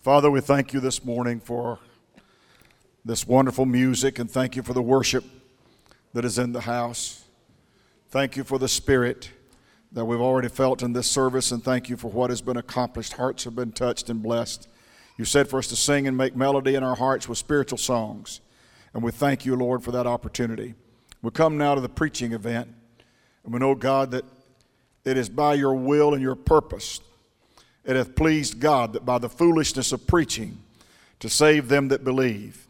Father, we thank you this morning for this wonderful music and thank you for the worship that is in the house. Thank you for the spirit that we've already felt in this service and thank you for what has been accomplished. Hearts have been touched and blessed. You said for us to sing and make melody in our hearts with spiritual songs. And we thank you, Lord, for that opportunity. We come now to the preaching event. And we know, God, that it is by your will and your purpose it hath pleased God that by the foolishness of preaching to save them that believe.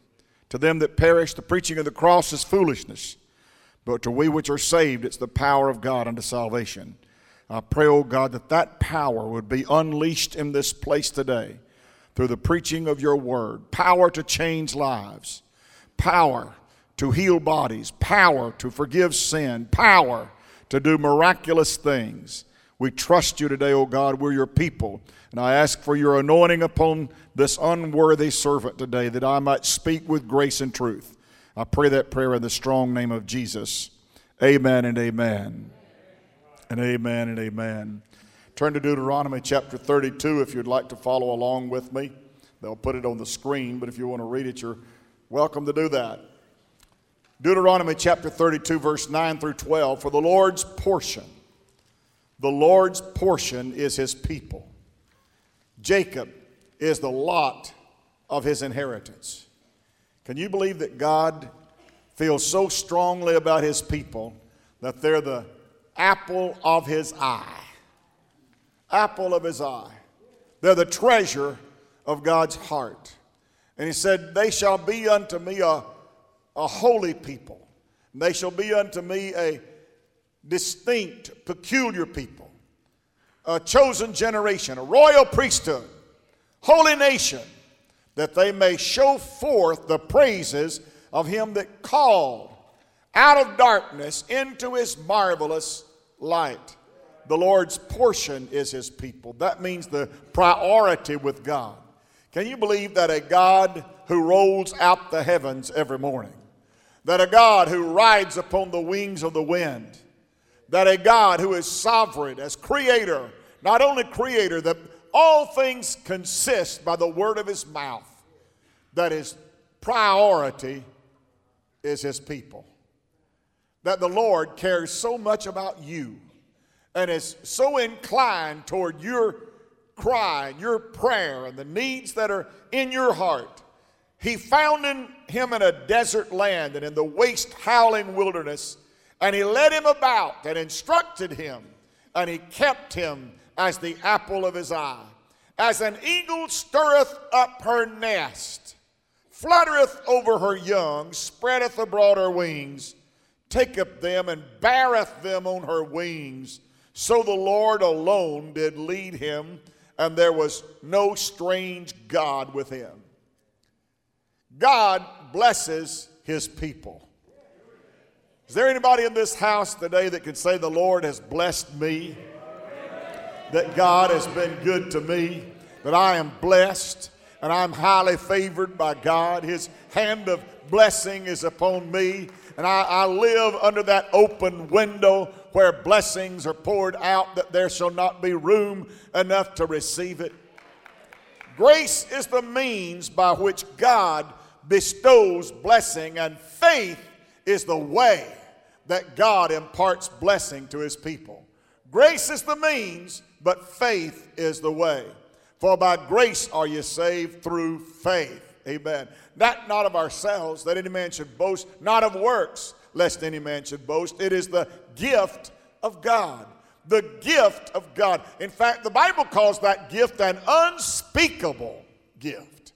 To them that perish, the preaching of the cross is foolishness. But to we which are saved, it's the power of God unto salvation. I pray, O oh God, that that power would be unleashed in this place today through the preaching of your word. Power to change lives, power to heal bodies, power to forgive sin, power to do miraculous things. We trust you today, O God. We're your people. And I ask for your anointing upon this unworthy servant today that I might speak with grace and truth. I pray that prayer in the strong name of Jesus. Amen and amen. And amen and amen. Turn to Deuteronomy chapter 32 if you'd like to follow along with me. They'll put it on the screen, but if you want to read it, you're welcome to do that. Deuteronomy chapter 32, verse 9 through 12. For the Lord's portion the Lord's portion is his people. Jacob is the lot of his inheritance. Can you believe that God feels so strongly about his people that they're the apple of his eye? Apple of his eye. They're the treasure of God's heart. And he said, They shall be unto me a, a holy people, and they shall be unto me a distinct, peculiar people, a chosen generation, a royal priesthood, holy nation, that they may show forth the praises of him that called out of darkness into his marvelous light. The Lord's portion is his people. That means the priority with God. Can you believe that a God who rolls out the heavens every morning, that a God who rides upon the wings of the wind, that a God who is sovereign as creator, not only creator, that all things consist by the word of his mouth, that his priority is his people. That the Lord cares so much about you and is so inclined toward your cry and your prayer and the needs that are in your heart. He found in him in a desert land and in the waste, howling wilderness and he led him about and instructed him, and he kept him as the apple of his eye. As an eagle stirreth up her nest, fluttereth over her young, spreadeth abroad her wings, taketh them and beareth them on her wings. So the Lord alone did lead him, and there was no strange God with him. God blesses his people. Is there anybody in this house today that can say the Lord has blessed me? That God has been good to me? That I am blessed and I'm highly favored by God? His hand of blessing is upon me. And I, I live under that open window where blessings are poured out that there shall not be room enough to receive it. Grace is the means by which God bestows blessing, and faith is the way that God imparts blessing to his people. Grace is the means, but faith is the way. For by grace are you saved through faith. Amen. That not of ourselves, that any man should boast, not of works, lest any man should boast. It is the gift of God. The gift of God. In fact, the Bible calls that gift an unspeakable gift.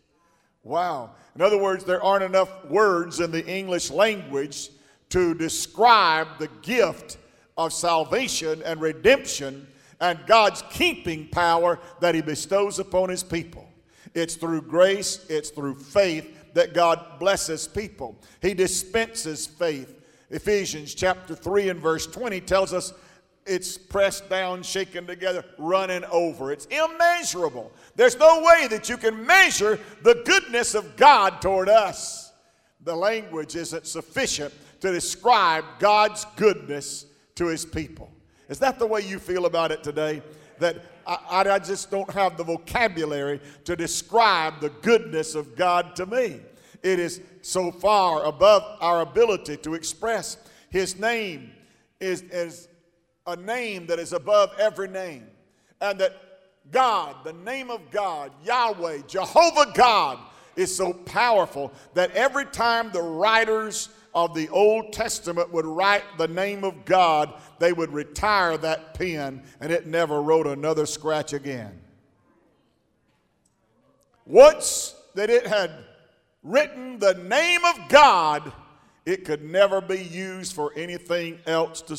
Wow. In other words, there aren't enough words in the English language to describe the gift of salvation and redemption and God's keeping power that He bestows upon His people. It's through grace, it's through faith that God blesses people. He dispenses faith. Ephesians chapter 3 and verse 20 tells us it's pressed down, shaken together, running over. It's immeasurable. There's no way that you can measure the goodness of God toward us. The language isn't sufficient to describe God's goodness to his people. Is that the way you feel about it today? that I, I just don't have the vocabulary to describe the goodness of God to me. It is so far above our ability to express. His name is, is a name that is above every name. And that God, the name of God, Yahweh, Jehovah God, is so powerful that every time the writers of the Old Testament would write the name of God, they would retire that pen and it never wrote another scratch again. Once that it had written the name of God, it could never be used for anything else to,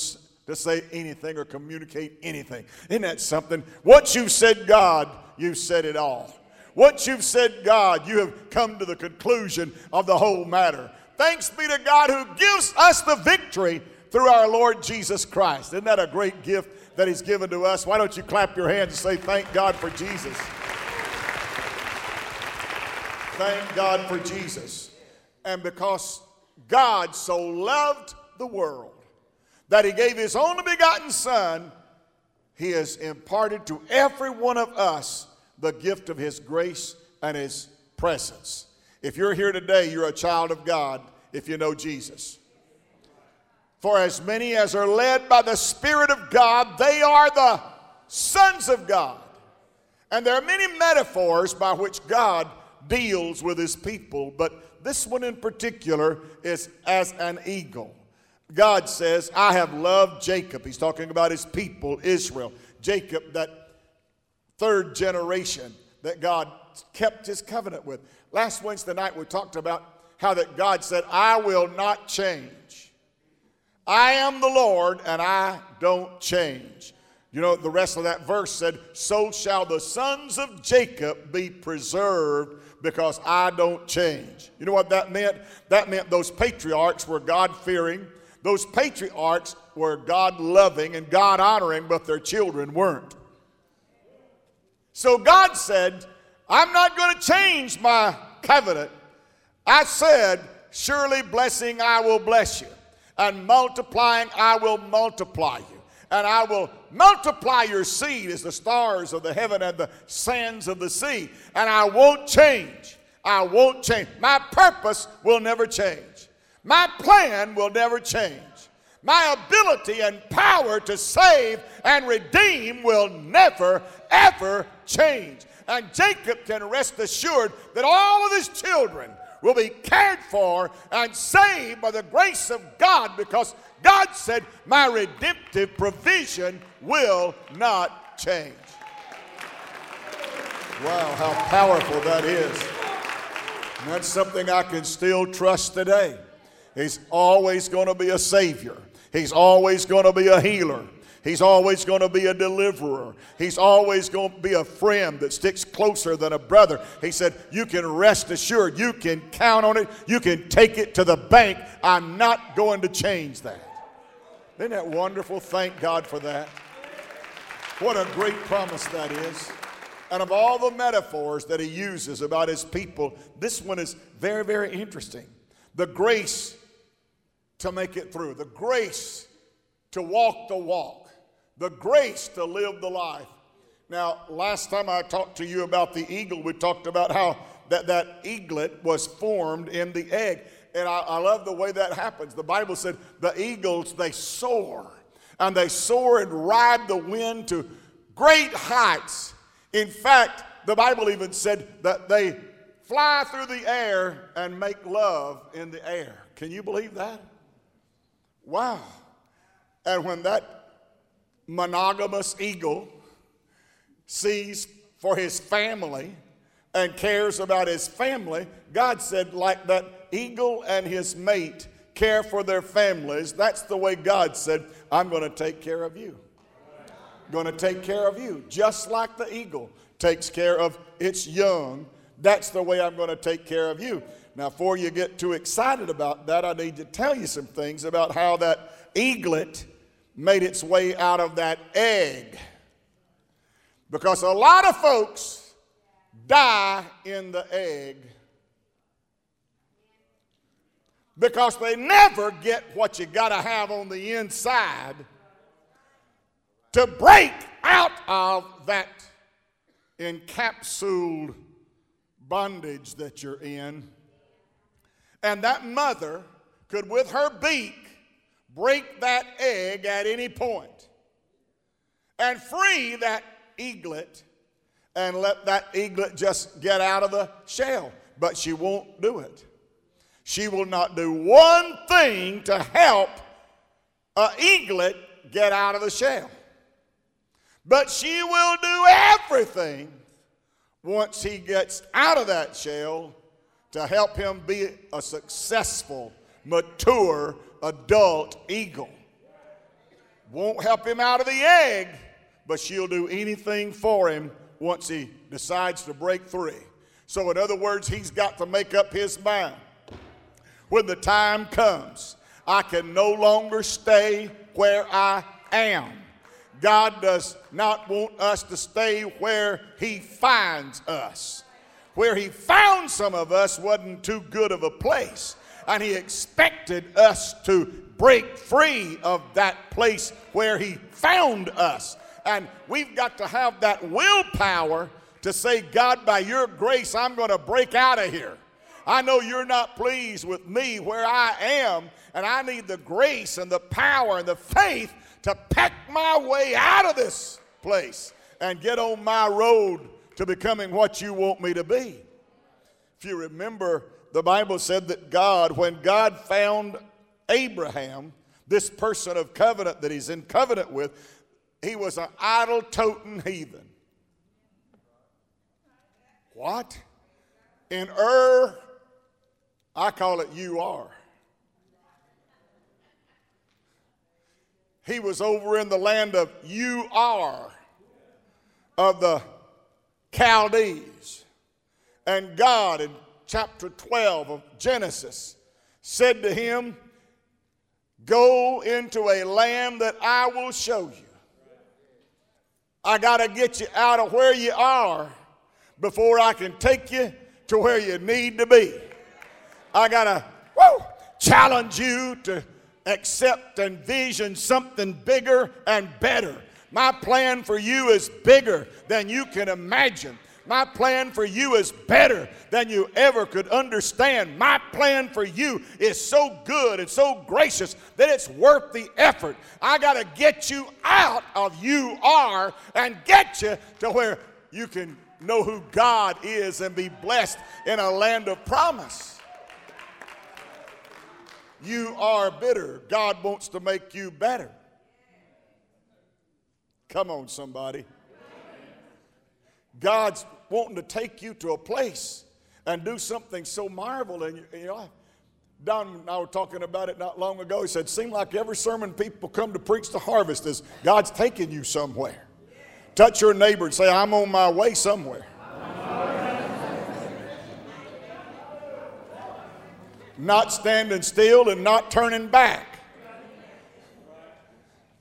to say anything or communicate anything. Isn't that something? Once you've said God, you've said it all. Once you've said God, you have come to the conclusion of the whole matter. Thanks be to God who gives us the victory through our Lord Jesus Christ. Isn't that a great gift that He's given to us? Why don't you clap your hands and say, Thank God for Jesus? Thank God for Jesus. And because God so loved the world that He gave His only begotten Son, He has imparted to every one of us the gift of His grace and His presence. If you're here today, you're a child of God if you know Jesus. For as many as are led by the Spirit of God, they are the sons of God. And there are many metaphors by which God deals with his people, but this one in particular is as an eagle. God says, I have loved Jacob. He's talking about his people, Israel. Jacob, that third generation that God kept his covenant with. Last Wednesday night, we talked about how that God said, I will not change. I am the Lord and I don't change. You know, the rest of that verse said, So shall the sons of Jacob be preserved because I don't change. You know what that meant? That meant those patriarchs were God fearing, those patriarchs were God loving and God honoring, but their children weren't. So God said, I'm not going to change my covenant. I said, Surely blessing I will bless you, and multiplying I will multiply you, and I will multiply your seed as the stars of the heaven and the sands of the sea, and I won't change. I won't change. My purpose will never change. My plan will never change. My ability and power to save and redeem will never, ever change. And Jacob can rest assured that all of his children will be cared for and saved by the grace of God because God said, My redemptive provision will not change. Wow, how powerful that is. And that's something I can still trust today. He's always going to be a Savior, He's always going to be a healer. He's always going to be a deliverer. He's always going to be a friend that sticks closer than a brother. He said, You can rest assured, you can count on it, you can take it to the bank. I'm not going to change that. Isn't that wonderful? Thank God for that. What a great promise that is. And of all the metaphors that he uses about his people, this one is very, very interesting. The grace to make it through, the grace to walk the walk the grace to live the life. Now, last time I talked to you about the eagle, we talked about how that, that eaglet was formed in the egg. And I, I love the way that happens. The Bible said the eagles, they soar. And they soar and ride the wind to great heights. In fact, the Bible even said that they fly through the air and make love in the air. Can you believe that? Wow. And when that monogamous eagle sees for his family and cares about his family, God said, like that eagle and his mate care for their families, that's the way God said, I'm going to take care of you. Going to take care of you, just like the eagle takes care of its young. That's the way I'm going to take care of you. Now, before you get too excited about that, I need to tell you some things about how that eaglet made its way out of that egg. Because a lot of folks die in the egg because they never get what you got to have on the inside to break out of that encapsulated bondage that you're in. And that mother could, with her beak, break that egg at any point and free that eaglet and let that eaglet just get out of the shell. But she won't do it. She will not do one thing to help an eaglet get out of the shell. But she will do everything once he gets out of that shell to help him be a successful, mature, adult eagle. Won't help him out of the egg, but she'll do anything for him once he decides to break free. So, in other words, he's got to make up his mind. When the time comes, I can no longer stay where I am. God does not want us to stay where He finds us. Where He found some of us wasn't too good of a place, and He expected us to break free of that place where He found us. And we've got to have that willpower to say, God, by your grace, I'm going to break out of here. I know you're not pleased with me where I am, and I need the grace and the power and the faith to pack my way out of this place and get on my road to becoming what you want me to be. If you remember, the Bible said that God, when God found Abraham, this person of covenant that he's in covenant with, he was an idol toting heathen. What? In Ur, I call it you are. He was over in the land of you are of the Chaldees. And God, in chapter 12 of Genesis, said to him, Go into a land that I will show you. I got to get you out of where you are before I can take you to where you need to be. I got to challenge you to accept and vision something bigger and better. My plan for you is bigger than you can imagine. My plan for you is better than you ever could understand. My plan for you is so good and so gracious that it's worth the effort. I got to get you out of you are and get you to where you can know who God is and be blessed in a land of promise. You are bitter. God wants to make you better. Come on, somebody. God's wanting to take you to a place and do something so marvelous in your life. Don and I were talking about it not long ago. He said, Seems like every sermon people come to preach the harvest is God's taking you somewhere. Touch your neighbor and say, I'm on my way somewhere. not standing still and not turning back.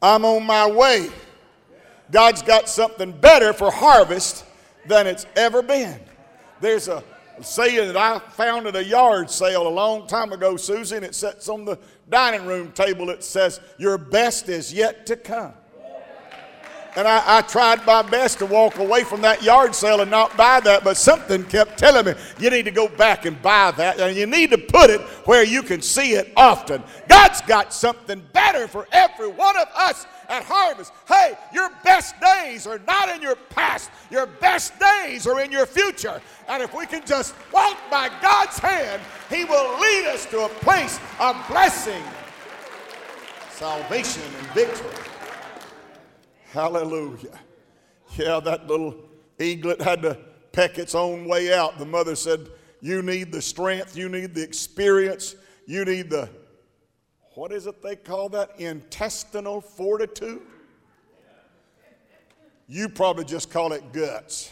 I'm on my way. God's got something better for harvest than it's ever been. There's a saying that I found at a yard sale a long time ago, Susan. it sits on the dining room table. It says, Your best is yet to come. And I, I, tried my best to walk away from that yard sale and not buy that, but something kept telling me, you need to go back and buy that. And you need to put it where you can see it often. God's got something better for every one of us at harvest. Hey, your best days are not in your past, your best days are in your future. And if we can just walk by God's hand, He will lead us to a place of blessing, salvation, and victory. Hallelujah. Yeah, that little eaglet had to peck its own way out. The mother said, You need the strength, you need the experience, you need the, what is it they call that? Intestinal fortitude? You probably just call it guts.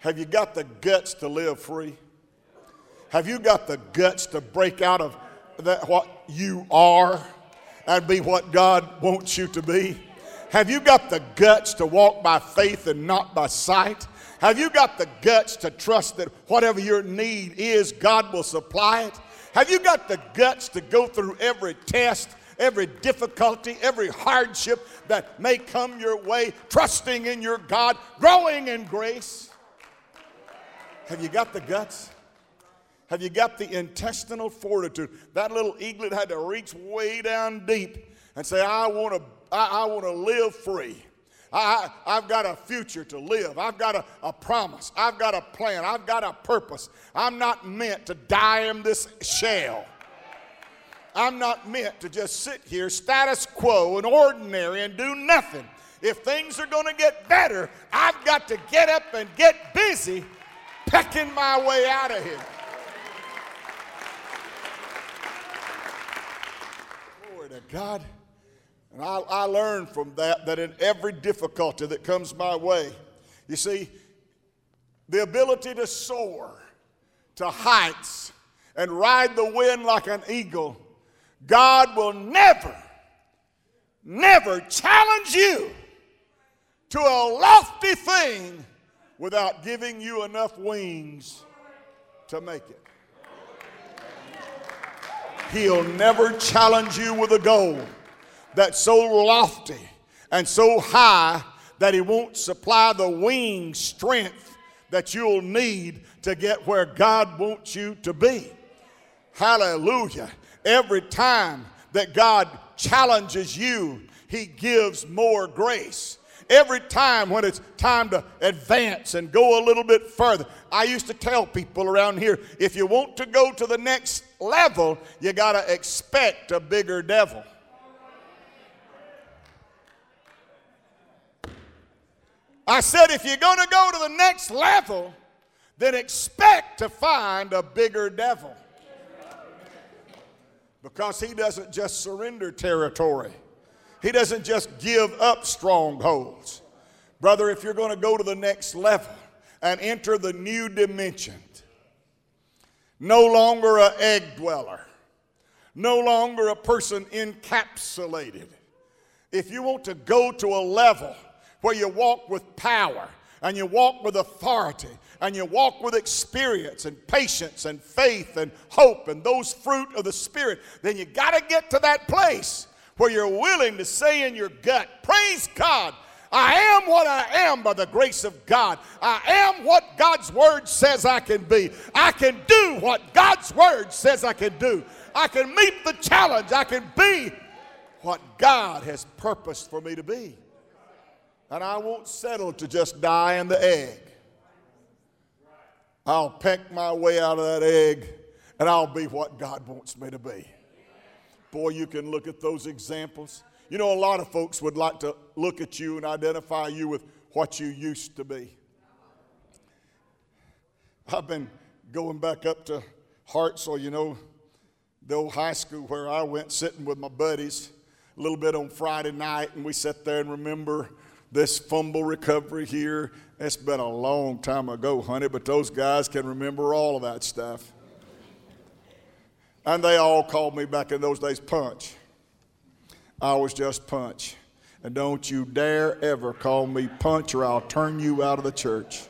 Have you got the guts to live free? Have you got the guts to break out of that what you are? And be what God wants you to be? Have you got the guts to walk by faith and not by sight? Have you got the guts to trust that whatever your need is, God will supply it? Have you got the guts to go through every test every difficulty, every hardship that may come your way, trusting in your God, growing in grace. Have you got the guts? Have you got the intestinal fortitude? That little eaglet had to reach way down deep and say, I want to I, I want to live free. I, have got a future to live. I've got a, a promise. I've got a plan. I've got a purpose. I'm not meant to die in this shell. I'm not meant to just sit here, status quo and ordinary, and do nothing. If things are going to get better, I've got to get up and get busy pecking my way out of here. Glory to God. And I, I learned from that that in every difficulty that comes my way, you see, the ability to soar to heights and ride the wind like an eagle, God will never, never challenge you to a lofty thing without giving you enough wings to make it. He'll never challenge you with a goal that's so lofty and so high that He won't supply the wing strength that you'll need to get where God wants you to be. Hallelujah. Every time that God challenges you, He gives more grace. Every time when it's time to advance and go a little bit further, I used to tell people around here if you want to go to the next level, you got to expect a bigger devil. I said, if you're going to go to the next level, then expect to find a bigger devil. Because he doesn't just surrender territory, he doesn't just give up strongholds. Brother, if you're going to go to the next level and enter the new dimension, no longer an egg dweller, no longer a person encapsulated. If you want to go to a level where you walk with power and you walk with authority and you walk with experience and patience and faith and hope and those fruit of the Spirit, then you got to get to that place where you're willing to say in your gut, Praise God. I am what I am by the grace of God. I am what God's Word says I can be. I can do what God's Word says I can do. I can meet the challenge. I can be what God has purposed for me to be. And I won't settle to just die in the egg. I'll peck my way out of that egg and I'll be what God wants me to be. Boy, you can look at those examples. You know, a lot of folks would like to look at you and identify you with what you used to be. I've been going back up to Hartselle, you know, the old high school where I went sitting with my buddies a little bit on Friday night, and we sat there and remember this fumble recovery here. It's been a long time ago, honey, but those guys can remember all of that stuff. And they all called me back in those days Punch. I was just Punch. And don't you dare ever call me Punch or I'll turn you out of the church.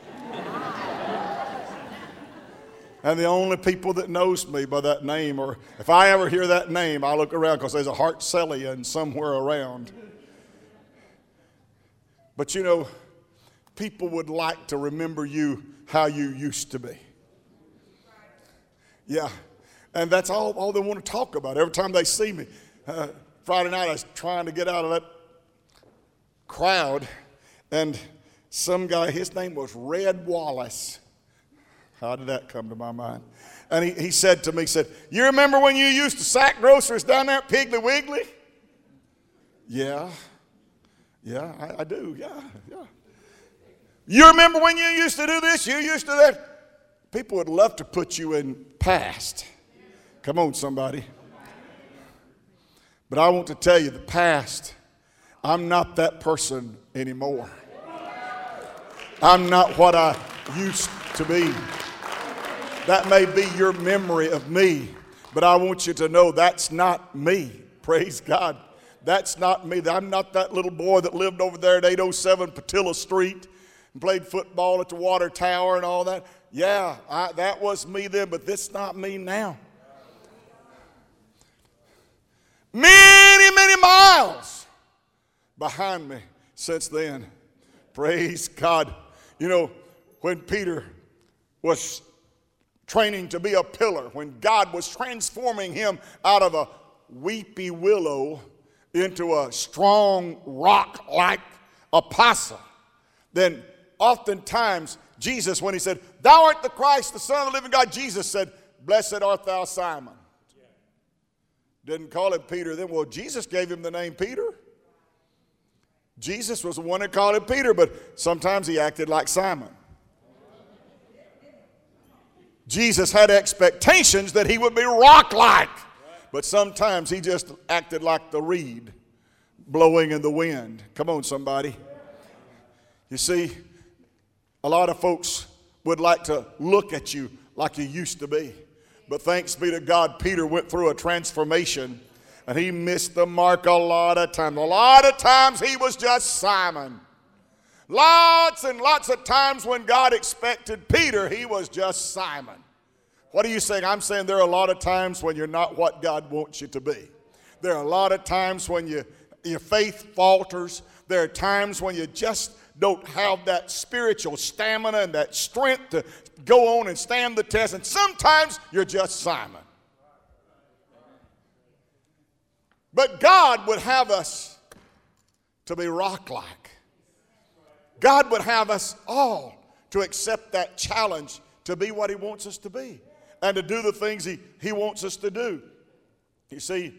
and the only people that knows me by that name, or if I ever hear that name, I look around because there's a Hartsellian somewhere around. But you know, people would like to remember you how you used to be. Yeah. And that's all, all they want to talk about every time they see me. Uh, Friday night, I was trying to get out of that crowd, and some guy, his name was Red Wallace. How did that come to my mind? And he, he said to me, he said, You remember when you used to sack groceries down there at Piggly Wiggly? Yeah. Yeah, I, I do. Yeah, yeah. You remember when you used to do this? You used to that? People would love to put you in past. Come on, somebody. But I want to tell you the past, I'm not that person anymore. I'm not what I used to be. That may be your memory of me, but I want you to know that's not me. Praise God. That's not me. I'm not that little boy that lived over there at 807 Patilla Street and played football at the water tower and all that. Yeah, I, that was me then, but this not me now. Many, many miles behind me since then. Praise God. You know, when Peter was training to be a pillar, when God was transforming him out of a weepy willow into a strong rock like apostle, then oftentimes Jesus, when he said, Thou art the Christ, the Son of the living God, Jesus said, Blessed art thou, Simon. Didn't call him Peter then. Well, Jesus gave him the name Peter. Jesus was the one that called him Peter, but sometimes he acted like Simon. Jesus had expectations that he would be rock like, but sometimes he just acted like the reed blowing in the wind. Come on, somebody. You see, a lot of folks would like to look at you like you used to be. But thanks be to God, Peter went through a transformation and he missed the mark a lot of times. A lot of times he was just Simon. Lots and lots of times when God expected Peter, he was just Simon. What are you saying? I'm saying there are a lot of times when you're not what God wants you to be. There are a lot of times when you, your faith falters. There are times when you just don't have that spiritual stamina and that strength to go on and stand the test. And sometimes you're just Simon. But God would have us to be rock like. God would have us all to accept that challenge to be what He wants us to be and to do the things He, he wants us to do. You see,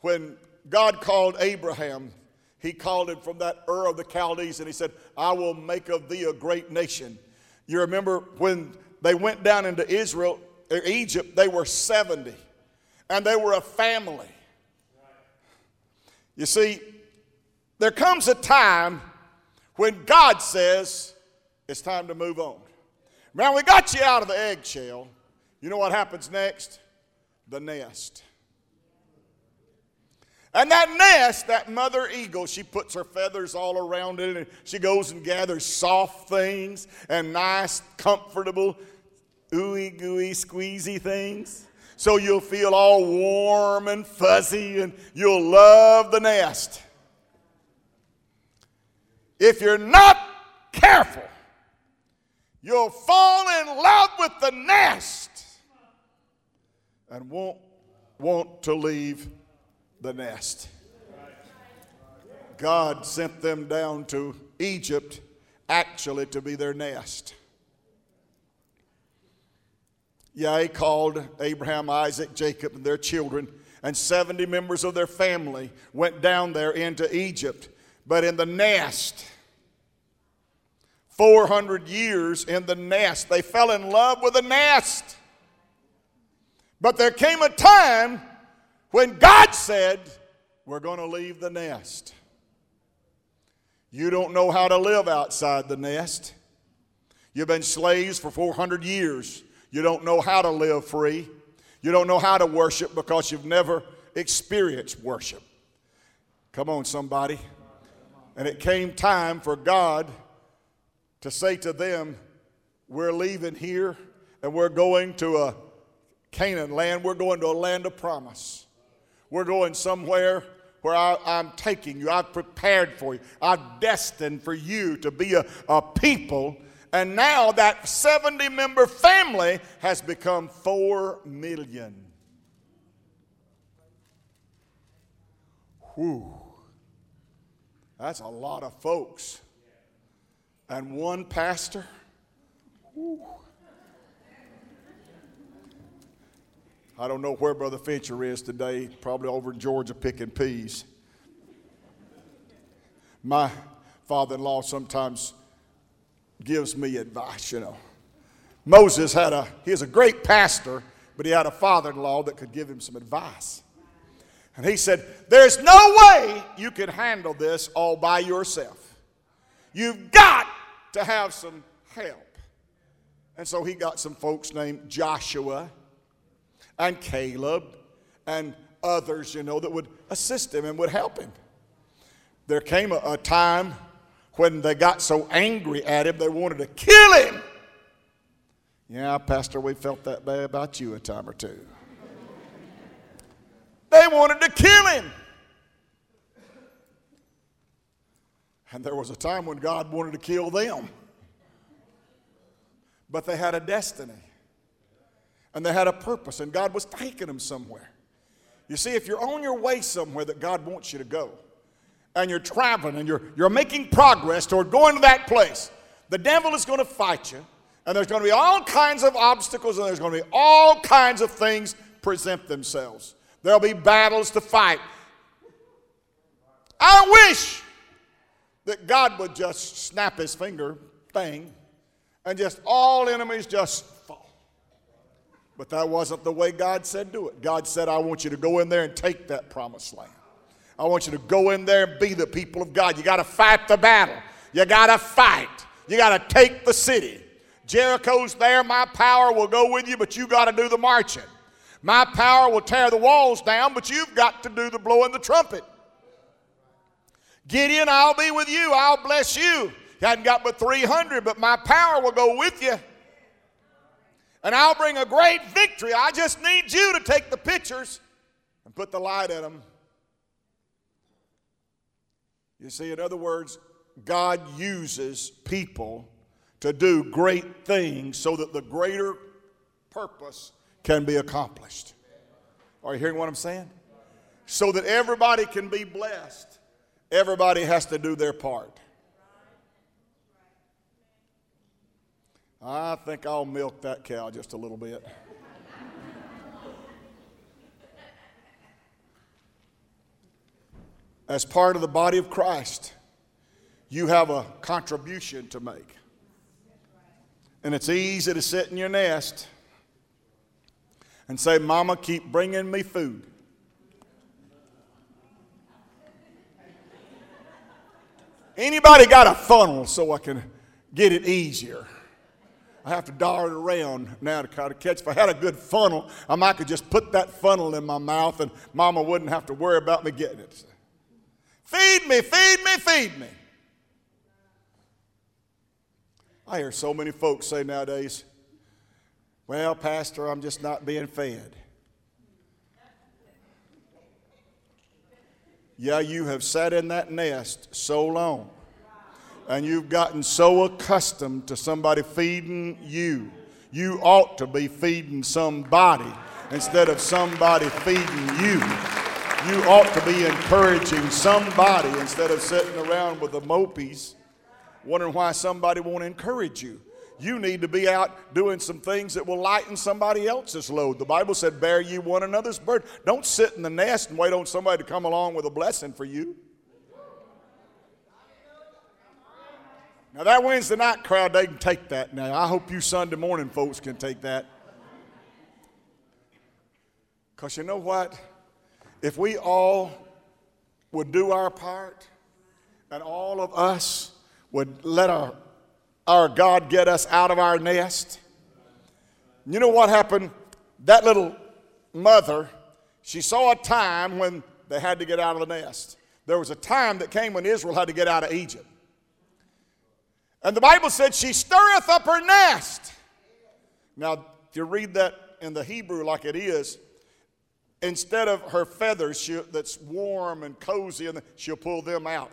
when God called Abraham, he called him from that Ur of the Chaldees and he said, I will make of thee a great nation. You remember when they went down into Israel, or Egypt, they were 70 and they were a family. You see, there comes a time when God says it's time to move on. Man, we got you out of the eggshell. You know what happens next? The nest. And that nest, that mother eagle, she puts her feathers all around it and she goes and gathers soft things and nice, comfortable, ooey gooey, squeezy things. So you'll feel all warm and fuzzy and you'll love the nest. If you're not careful, you'll fall in love with the nest and won't want to leave the nest. God sent them down to Egypt actually to be their nest. Yeah, he called Abraham, Isaac, Jacob, and their children, and 70 members of their family went down there into Egypt. But in the nest, 400 years in the nest, they fell in love with the nest. But there came a time when God said, We're going to leave the nest. You don't know how to live outside the nest. You've been slaves for 400 years. You don't know how to live free. You don't know how to worship because you've never experienced worship. Come on, somebody. And it came time for God to say to them, We're leaving here and we're going to a Canaan land. We're going to a land of promise. We're going somewhere where I, am taking you. I've prepared for you. I've destined for you to be a, a people. And now that 70 member family has become 4 million. Whew. That's a lot of folks. And one pastor. Whew. I don't know where Brother Fincher is today, probably over in Georgia picking peas. My father in law sometimes gives me advice, you know. Moses had a, he was a great pastor, but he had a father in law that could give him some advice. And he said, There's no way you can handle this all by yourself. You've got to have some help. And so he got some folks named Joshua and Caleb and others, you know, that would assist him and would help him. There came a, a time when they got so angry at him they wanted to kill him. Yeah, Pastor, we felt that way about you a time or two. They wanted to kill him. And there was a time when God wanted to kill them. But they had a destiny. And they had a purpose, and God was taking them somewhere. You see, if you're on your way somewhere that God wants you to go, and you're traveling and you're, you're making progress toward going to that place, the devil is going to fight you, and there's going to be all kinds of obstacles, and there's going to be all kinds of things present themselves. There'll be battles to fight. I wish that God would just snap his finger thing and just all enemies just. But that wasn't the way God said do it. God said, I want you to go in there and take that promised land. I want you to go in there and be the people of God. You got to fight the battle. You got to fight. You got to take the city. Jericho's there. My power will go with you, but you got to do the marching. My power will tear the walls down, but you've got to do the blowing the trumpet. Gideon, I'll be with you. I'll bless you. You hadn't got but 300, but my power will go with you. And I'll bring a great victory. I just need you to take the pictures and put the light in them. You see, in other words, God uses people to do great things so that the greater purpose can be accomplished. Are you hearing what I'm saying? So that everybody can be blessed, everybody has to do their part. I think I'll milk that cow just a little bit. As part of the body of Christ, you have a contribution to make. And it's easy to sit in your nest and say, Mama, keep bringing me food. Anybody got a funnel so I can get it easier? I have to dart around now to kind of catch. If I had a good funnel, I might could just put that funnel in my mouth and mama wouldn't have to worry about me getting it. Feed me, feed me, feed me. I hear so many folks say nowadays, well, Pastor, I'm just not being fed. Yeah, you have sat in that nest so long, and you've gotten so accustomed to somebody feeding you. You ought to be feeding somebody instead of somebody feeding you. You ought to be encouraging somebody instead of sitting around with the mopies wondering why somebody won't encourage you you need to be out doing some things that will lighten somebody else's load. The Bible said, Bear ye one another's burden. Don't sit in the nest and wait on somebody to come along with a blessing for you. Now, that Wednesday night crowd, they can take that now. I hope you Sunday morning folks can take that. Because you know what? If we all would do our part and all of us would let our our God get us out of our nest. You know what happened? That little mother, she saw a time when they had to get out of the nest. There was a time that came when Israel had to get out of Egypt. And the Bible said, She stirreth up her nest. Now, if you read that in the Hebrew like it is, instead of her feathers that's warm and cozy, and she'll pull them out.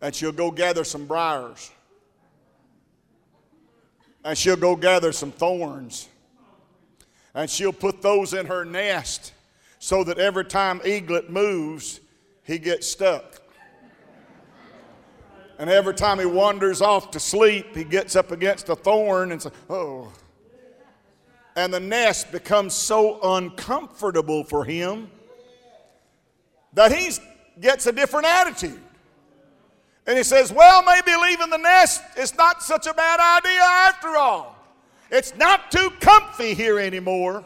And she'll go gather some briars and she'll go gather some thorns and she'll put those in her nest so that every time eaglet moves, he gets stuck. And every time he wanders off to sleep, he gets up against a thorn and says, Oh. And the nest becomes so uncomfortable for him that he gets a different attitude. And he says, Well, maybe leaving the nest is not such a bad idea after all. It's not too comfy here anymore.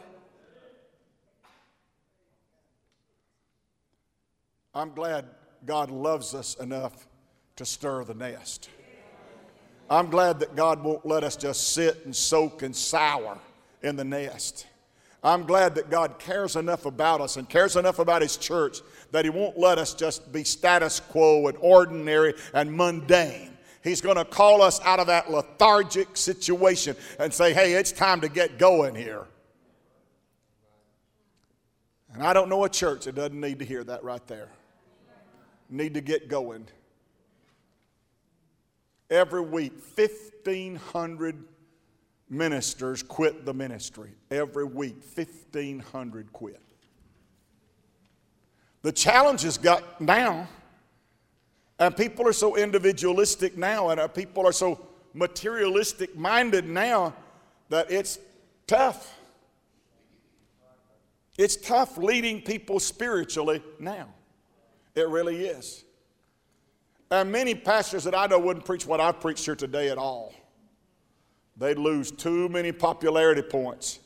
I'm glad God loves us enough to stir the nest. I'm glad that God won't let us just sit and soak and sour in the nest. I'm glad that God cares enough about us and cares enough about His church that He won't let us just be status quo and ordinary and mundane. He's going to call us out of that lethargic situation and say, hey, it's time to get going here. And I don't know a church that doesn't need to hear that right there. Need to get going. Every week, 1,500 ministers quit the ministry. Every week, 1,500 quit. The challenge has got now, and people are so individualistic now, and uh, people are so materialistic minded now that it's tough. It's tough leading people spiritually now. It really is. And many pastors that I know wouldn't preach what I've preached here today at all. They'd lose too many popularity points.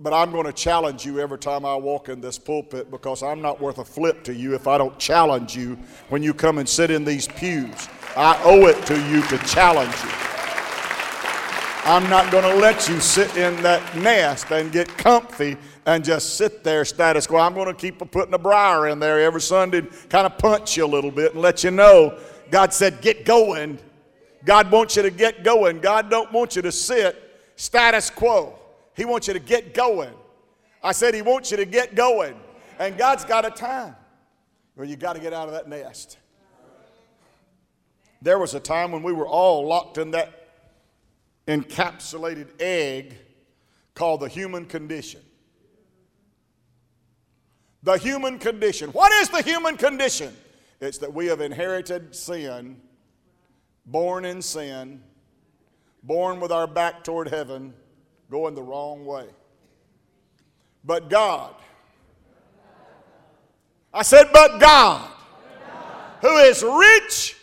But I'm going to challenge you every time I walk in this pulpit because I'm not worth a flip to you if I don't challenge you when you come and sit in these pews. I owe it to you to challenge you. I'm not going to let you sit in that nest and get comfy and just sit there status quo. I'm going to keep putting a briar in there every Sunday, kind of punch you a little bit and let you know God said, get going. God wants you to get going. God don't want you to sit status quo. He wants you to get going. I said He wants you to get going. And God's got a time where you got to get out of that nest. There was a time when we were all locked in that encapsulated egg called the human condition. The human condition. What is the human condition? It's that we have inherited sin, born in sin, born with our back toward heaven going the wrong way. But God, I said, but God, who is rich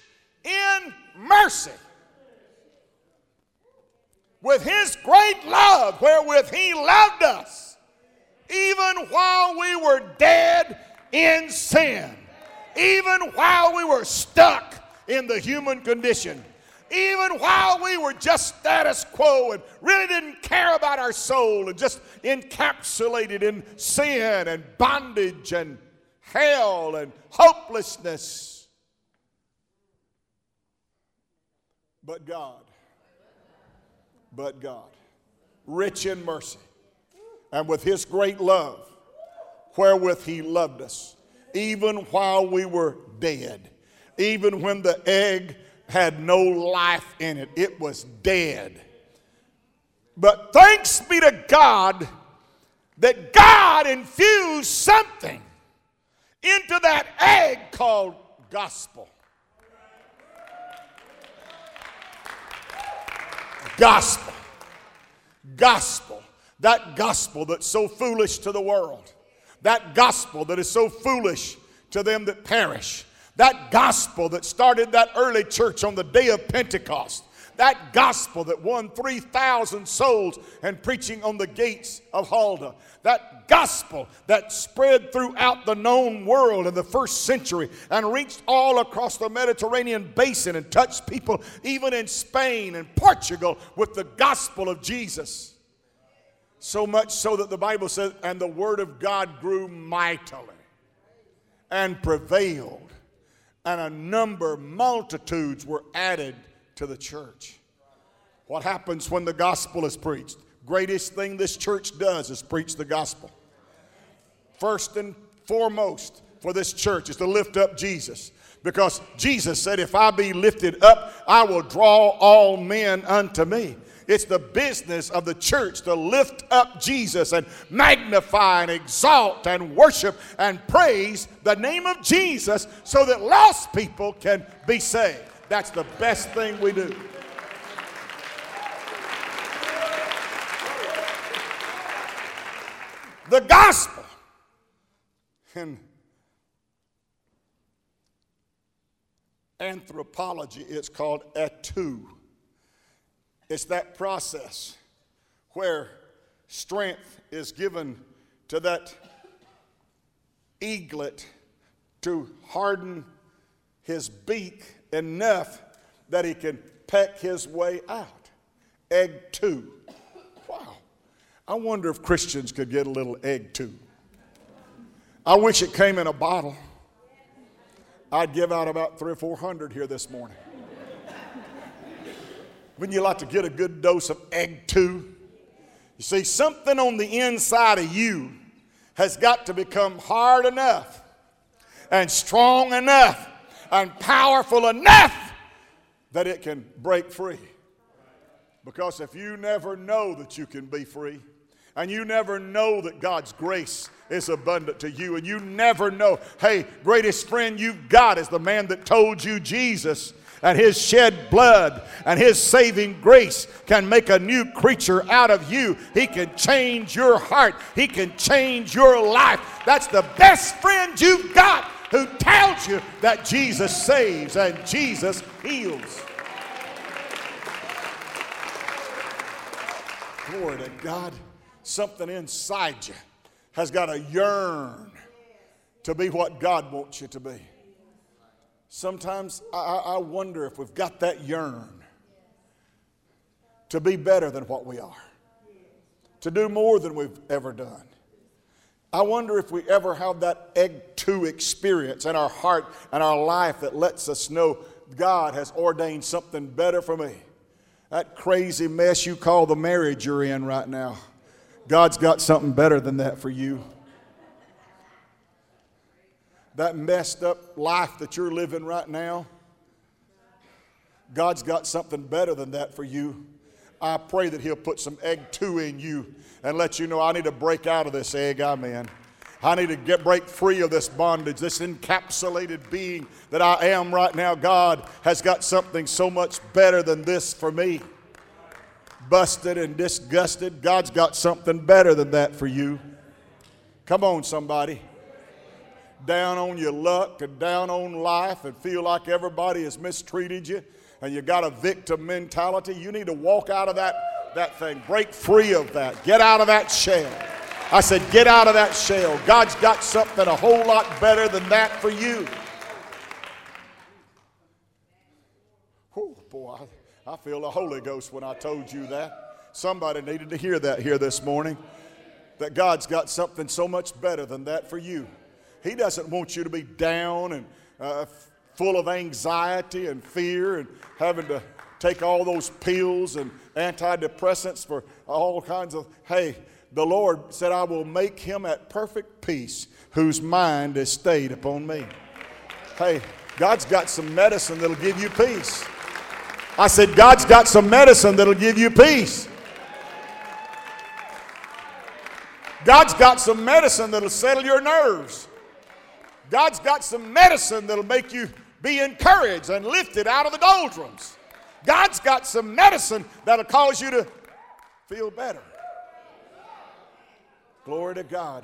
in mercy, with his great love wherewith he loved us, even while we were dead in sin, even while we were stuck in the human condition even while we were just status quo and really didn't care about our soul and just encapsulated in sin and bondage and hell and hopelessness. But God, but God, rich in mercy and with His great love, wherewith He loved us, even while we were dead, even when the egg had no life in it, it was dead. But thanks be to God that God infused something into that egg called gospel. Gospel. Gospel. That gospel that's so foolish to the world. That gospel that is so foolish to them that perish that gospel that started that early church on the day of Pentecost. That gospel that won 3,000 souls and preaching on the gates of Huldah. That gospel that spread throughout the known world in the first century and reached all across the Mediterranean basin and touched people even in Spain and Portugal with the gospel of Jesus. So much so that the Bible says, and the word of God grew mightily and prevailed and a number, multitudes were added to the church. What happens when the gospel is preached? Greatest thing this church does is preach the gospel. First and foremost for this church is to lift up Jesus. Because Jesus said, If I be lifted up, I will draw all men unto me. It's the business of the church to lift up Jesus and magnify and exalt and worship and praise the name of Jesus so that lost people can be saved. That's the best thing we do. The gospel. In anthropology, it's called etu. It's that process where strength is given to that eaglet to harden his beak enough that he can peck his way out. Egg two. Wow. I wonder if Christians could get a little egg two. I wish it came in a bottle. I'd give out about three or four hundred here this morning. Wouldn't you like to get a good dose of egg two? You see, something on the inside of you has got to become hard enough and strong enough and powerful enough that it can break free. Because if you never know that you can be free, and you never know that God's grace is abundant to you, and you never know, hey, greatest friend you've got is the man that told you Jesus and his shed blood and his saving grace can make a new creature out of you. He can change your heart, he can change your life. That's the best friend you've got who tells you that Jesus saves and Jesus heals. Glory to God. Something inside you has got to yearn to be what God wants you to be. Sometimes I, I wonder if we've got that yearn to be better than what we are, to do more than we've ever done. I wonder if we ever have that egg two experience in our heart and our life that lets us know God has ordained something better for me. That crazy mess you call the marriage you're in right now, God's got something better than that for you. That messed up life that you're living right now, God's got something better than that for you. I pray that He'll put some egg two in you and let you know I need to break out of this egg I'm. I need to get break free of this bondage, this encapsulated being that I am right now. God has got something so much better than this for me. Busted and disgusted, God's got something better than that for you. Come on, somebody. Down on your luck and down on life and feel like everybody has mistreated you and you got a victim mentality. You need to walk out of that, that thing, break free of that, get out of that shell. I said, Get out of that shell. God's got something a whole lot better than that for you. Oh, boy, I, I feel the Holy Ghost when I told you that. Somebody needed to hear that here this morning. That God's got something so much better than that for you. He doesn't want you to be down and uh, full of anxiety and fear and having to take all those pills and antidepressants for all kinds of, hey, the Lord said, I will make him at perfect peace whose mind is stayed upon me. Hey, God's got some medicine that'll give you peace. I said, God's got some medicine that'll give you peace. God's got some medicine that'll settle your nerves. God's got some medicine that'll make you be encouraged and lifted out of the doldrums. God's got some medicine that'll cause you to feel better. Glory to God.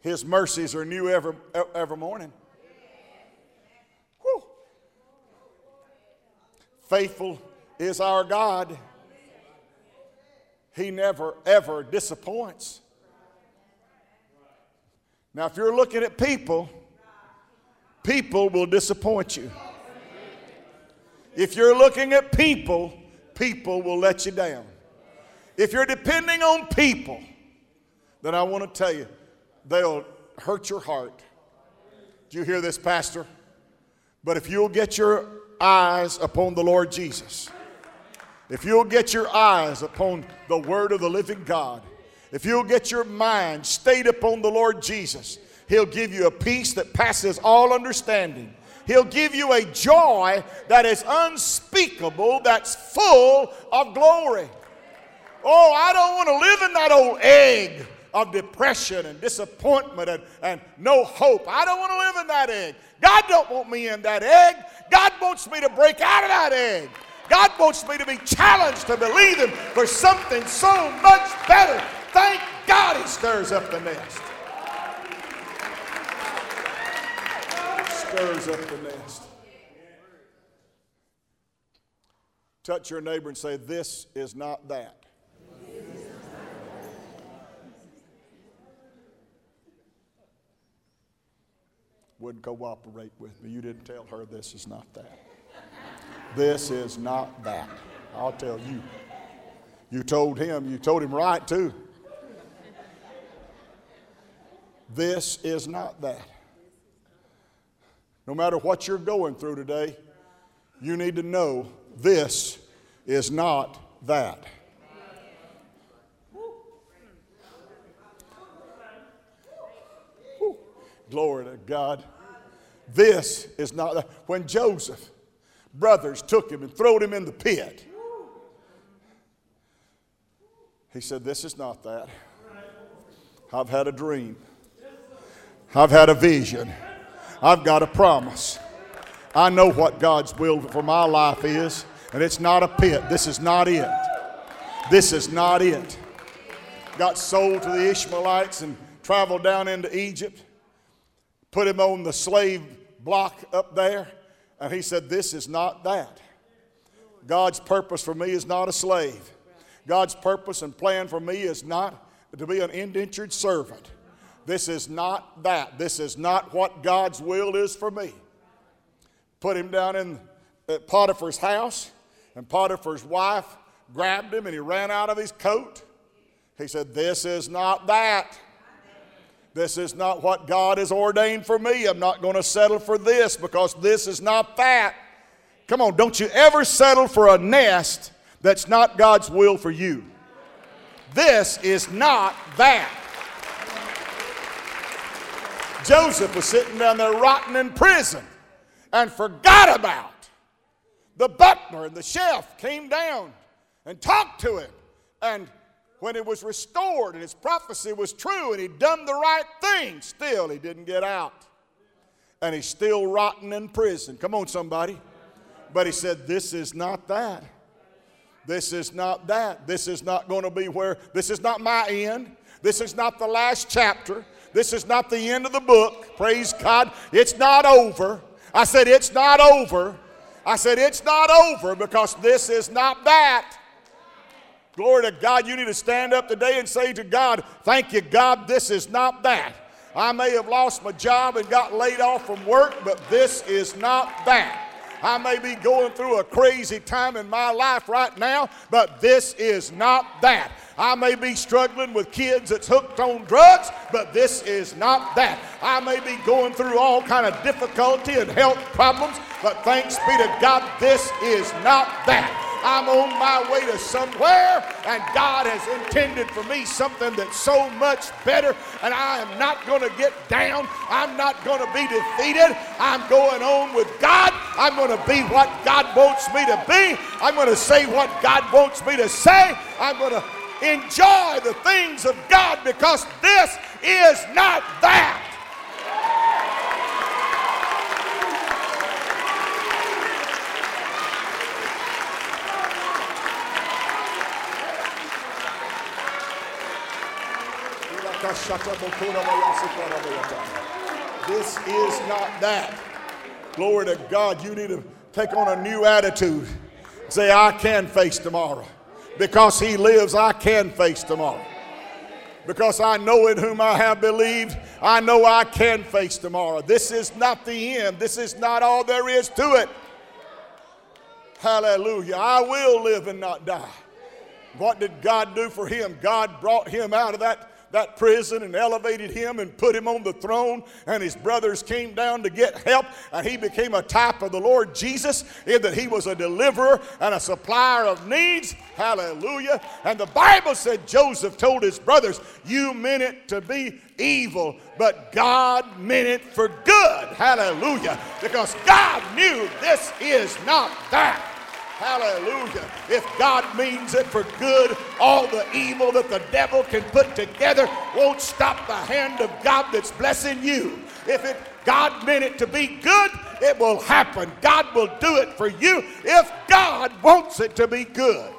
His mercies are new every, every morning. Whew. Faithful is our God. He never, ever disappoints. Now, if you're looking at people, people will disappoint you. If you're looking at people, people will let you down. If you're depending on people, then I want to tell you, they'll hurt your heart. Do you hear this, Pastor? But if you'll get your eyes upon the Lord Jesus, if you'll get your eyes upon the Word of the living God, if you'll get your mind stayed upon the Lord Jesus, He'll give you a peace that passes all understanding. He'll give you a joy that is unspeakable, that's full of glory. Oh, I don't want to live in that old egg of depression and disappointment and, and no hope. I don't want to live in that egg. God don't want me in that egg. God wants me to break out of that egg. God wants me to be challenged to believe Him for something so much better. Thank God He stirs up the nest. Stirs up the nest. Touch your neighbor and say, This is not that. wouldn't cooperate with me. You didn't tell her this is not that. This is not that. I'll tell you. You told him, you told him right too. This is not that. No matter what you're going through today, you need to know this is not that. Glory to God. This is not that. when Joseph brothers took him and threw him in the pit. He said, This is not that. I've had a dream. I've had a vision. I've got a promise. I know what God's will for my life is, and it's not a pit. This is not it. This is not it. Got sold to the Ishmaelites and traveled down into Egypt, put him on the slave block up there, and he said, This is not that. God's purpose for me is not a slave. God's purpose and plan for me is not to be an indentured servant. This is not that. This is not what God's will is for me put him down in Potiphar's house, and Potiphar's wife grabbed him and he ran out of his coat. He said, This is not that. This is not what God has ordained for me. I'm not going to settle for this because this is not that. Come on, don't you ever settle for a nest that's not God's will for you. This is not that. Joseph was sitting down there rotting in prison and forgot about. The butler and the chef came down and talked to him. And when it was restored and his prophecy was true and he'd done the right thing, still he didn't get out. And he's still rotting in prison. Come on, somebody. But he said, This is not that. This is not that. This is not going to be where, this is not my end. This is not the last chapter. This is not the end of the book. Praise God. It's not over. I said, It's not over. I said, It's not over because this is not that. Glory to God. You need to stand up today and say to God, Thank you, God, this is not that. I may have lost my job and got laid off from work, but this is not that. I may be going through a crazy time in my life right now, but this is not that. I may be struggling with kids that's hooked on drugs, but this is not that. I may be going through all kind of difficulty and health problems, but thanks be to God, this is not that. I'm on my way to somewhere, and God has intended for me something that's so much better, and I am not going to get down. I'm not going to be defeated. I'm going on with God. I'm going to be what God wants me to be. I'm going to say what God wants me to say. I'm going to enjoy the things of God because this is not that. This is not that. Glory to God. You need to take on a new attitude. Say, I can face tomorrow. Because He lives, I can face tomorrow. Because I know in whom I have believed, I know I can face tomorrow. This is not the end. This is not all there is to it. Hallelujah. I will live and not die. What did God do for him? God brought him out of that that prison and elevated him and put him on the throne. And his brothers came down to get help. And he became a type of the Lord Jesus in that he was a deliverer and a supplier of needs. Hallelujah. And the Bible said Joseph told his brothers, You meant it to be evil, but God meant it for good. Hallelujah. Because God knew this is not that. Hallelujah. If God means it for good, all the evil that the devil can put together won't stop the hand of God that's blessing you. If it God meant it to be good, it will happen. God will do it for you if God wants it to be good.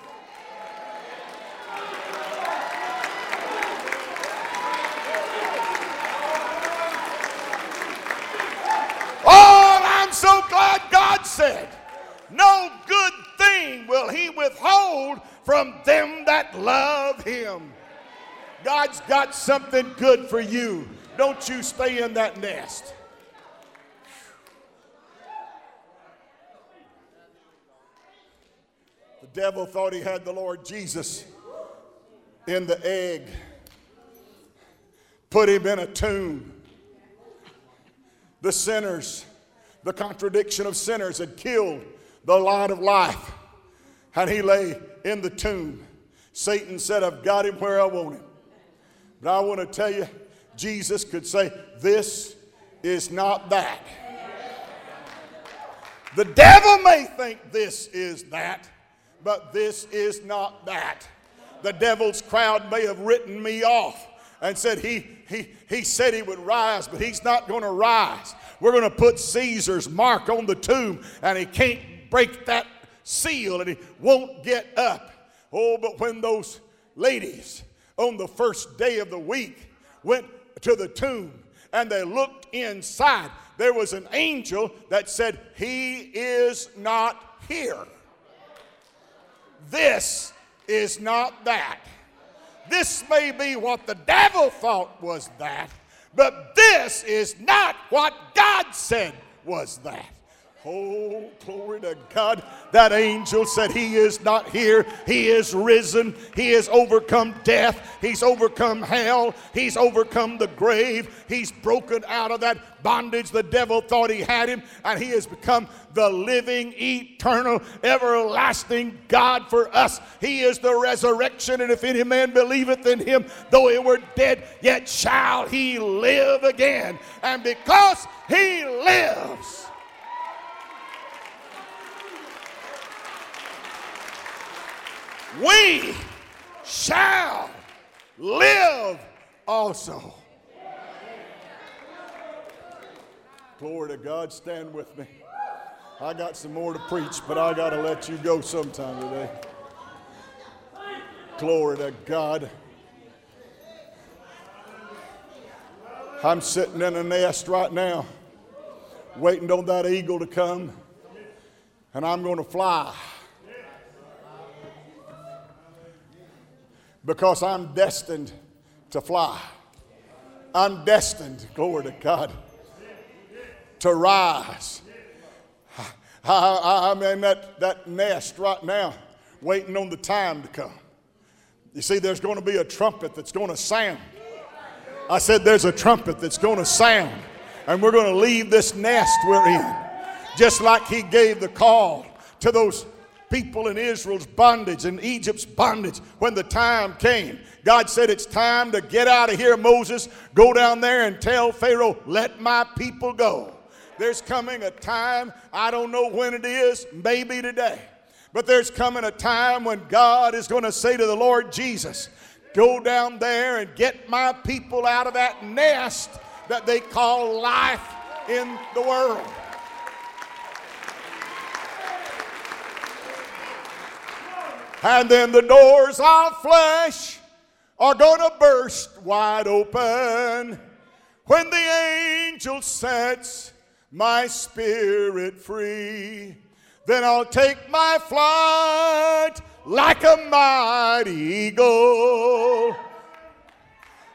Oh, I'm so glad God said, No good thing will he withhold from them that love him. God's got something good for you. Don't you stay in that nest. The devil thought he had the Lord Jesus in the egg, put him in a tomb. The sinners, the contradiction of sinners, had killed the light of life and he lay in the tomb. Satan said, I've got him where I want him. But I want to tell you, Jesus could say, This is not that. The devil may think this is that, but this is not that. The devil's crowd may have written me off and said he, he, he said he would rise, but he's not going to rise. We're going to put Caesar's mark on the tomb, and he can't break that seal, and he won't get up. Oh, but when those ladies on the first day of the week went to the tomb and they looked inside, there was an angel that said, He is not here. This is not that. This may be what the devil thought was that, but this is not what God said was that. Oh, glory to God. That angel said, He is not here. He is risen. He has overcome death. He's overcome hell. He's overcome the grave. He's broken out of that bondage. The devil thought he had him, and he has become the living, eternal, everlasting God for us. He is the resurrection, and if any man believeth in him, though he were dead, yet shall he live again. And because he lives, we shall live also. Glory to God. Stand with me. I got some more to preach, but I got to let you go sometime today. Glory to God. I'm sitting in a nest right now, waiting on that eagle to come, and I'm going to fly. Because I'm destined to fly. I'm destined, glory to God, to rise. I, am in that, that nest right now, waiting on the time to come. You see, there's going to be a trumpet that's going to sound. I said, There's a trumpet that's going to sound, and we're going to leave this nest we're in. Just like he gave the call to those people in Israel's bondage and Egypt's bondage when the time came. God said, It's time to get out of here, Moses. Go down there and tell Pharaoh, Let my people go. There's coming a time, I don't know when it is, maybe today, but there's coming a time when God is going to say to the Lord Jesus, Go down there and get my people out of that nest that they call life in the world. And then the doors of flesh are going to burst wide open when the angel sets my spirit free. Then I'll take my flight like a mighty eagle.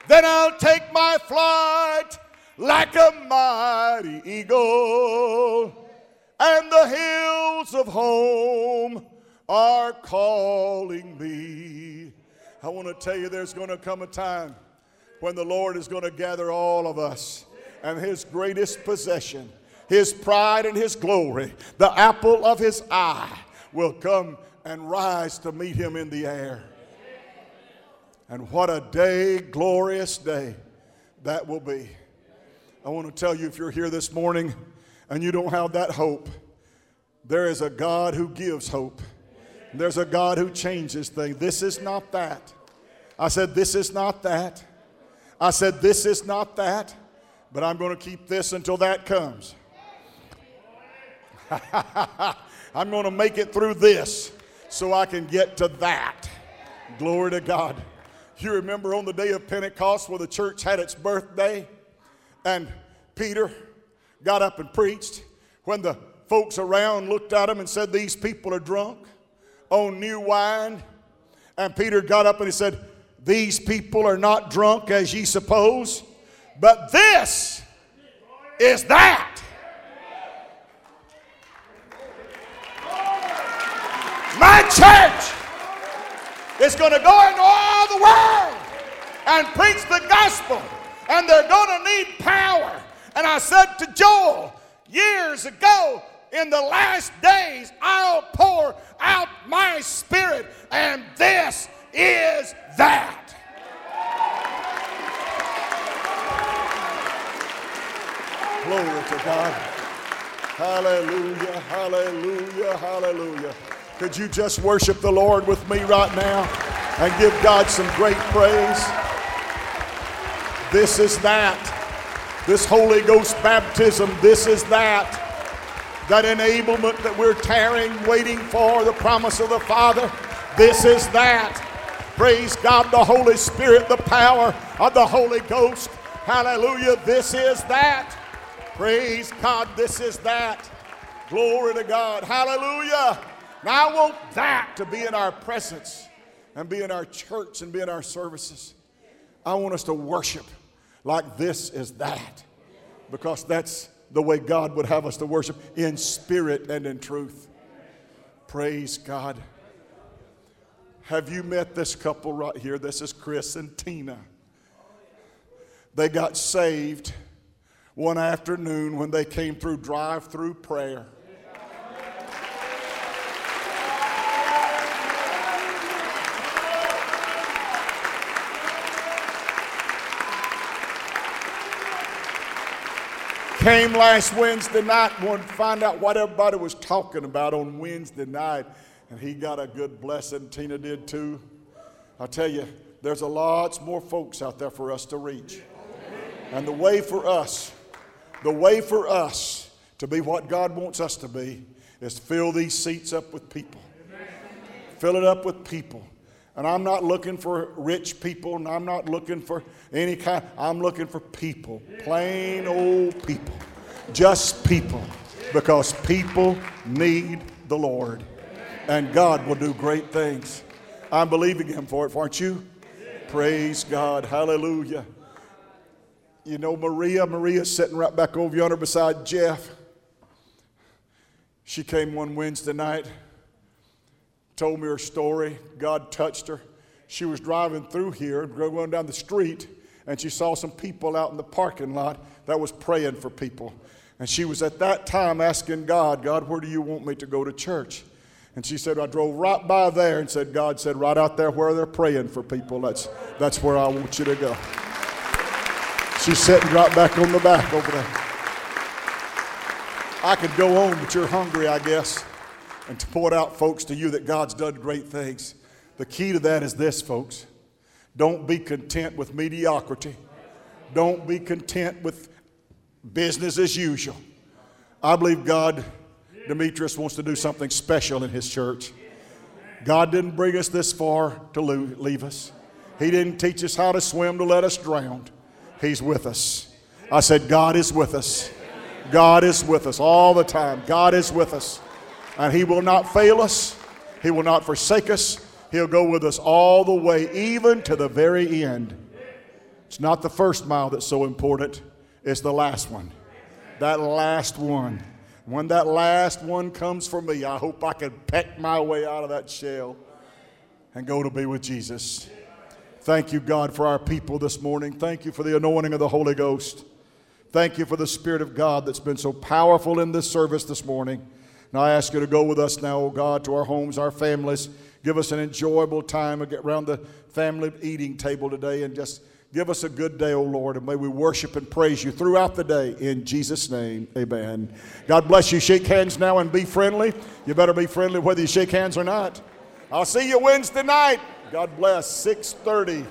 Then I'll take my flight like a mighty eagle. And the hills of home are calling me. I want to tell you there's going to come a time when the Lord is going to gather all of us and his greatest possession, his pride and his glory, the apple of his eye, will come and rise to meet him in the air. And what a day, glorious day that will be. I want to tell you if you're here this morning and you don't have that hope, there is a God who gives hope. There's a God who changes things. This is not that. I said, This is not that. I said, This is not that. But I'm going to keep this until that comes. I'm going to make it through this so I can get to that. Glory to God. You remember on the day of Pentecost where the church had its birthday and Peter got up and preached when the folks around looked at him and said, These people are drunk on new wine. And Peter got up and he said, These people are not drunk as ye suppose, but this is that. My church is going to go into all the world and preach the gospel, and they're going to need power. And I said to Joel years ago, in the last days I'll pour out my spirit, and this is that. Glory to God. Hallelujah, hallelujah, hallelujah. Could you just worship the Lord with me right now and give God some great praise? This is that. This Holy Ghost baptism, this is that. That enablement that we're tearing, waiting for the promise of the Father, this is that. Praise God, the Holy Spirit, the power of the Holy Ghost. Hallelujah, this is that. Praise God, this is that. Glory to God. Hallelujah. Now I want that to be in our presence and be in our church and be in our services. I want us to worship like this is that because that's the way God would have us to worship in spirit and in truth. Praise God. Have you met this couple right here? This is Chris and Tina. They got saved one afternoon when they came through drive through prayer. Came last Wednesday night, wanted to find out what everybody was talking about on Wednesday night, and he got a good blessing. Tina did too. I tell you, there's a lots more folks out there for us to reach. And the way for us the way for us to be what God wants us to be is to fill these seats up with people. Fill it up with people. And I'm not looking for rich people, and I'm not looking for any kind. I'm looking for people, plain old people, just people, because people need the Lord. And God will do great things. I'm believing Him for it, aren't you? Praise God. Hallelujah. You know, Maria, Maria's sitting right back over yonder beside Jeff. She came one Wednesday night, told me her story. God touched her. She was driving through here, going down the street, and she saw some people out in the parking lot that was praying for people. And she was at that time asking God, God, where do you want me to go to church? And she said, I drove right by there and said, God said, right out there where they're praying for people, that's, that's where I want you to go. She's sitting right back on the back over there. I could go on, but you're hungry, I guess. And to point out, folks, to you that God's done great things. The key to that is this, folks. Don't be content with mediocrity. Don't be content with business as usual. I believe God, Demetrius, wants to do something special in his church. God didn't bring us this far to leave us. He didn't teach us how to swim to let us drown. He's with us. I said, God is with us. God is with us all the time. God is with us. And He will not fail us, He will not forsake us. He'll go with us all the way, even to the very end. It's not the first mile that's so important, it's the last one. That last one. When that last one comes for me, I hope I can peck my way out of that shell and go to be with Jesus. Thank you, God, for our people this morning. Thank you for the anointing of the Holy Ghost. Thank you for the Spirit of God that's been so powerful in this service this morning. Now I ask you to go with us now, oh God, to our homes, our families. Give us an enjoyable time around the family eating table today and just give us a good day, oh Lord. And may we worship and praise you throughout the day. In Jesus' name, amen. God bless you. Shake hands now and be friendly. You better be friendly whether you shake hands or not. I'll see you Wednesday night. God bless. 630.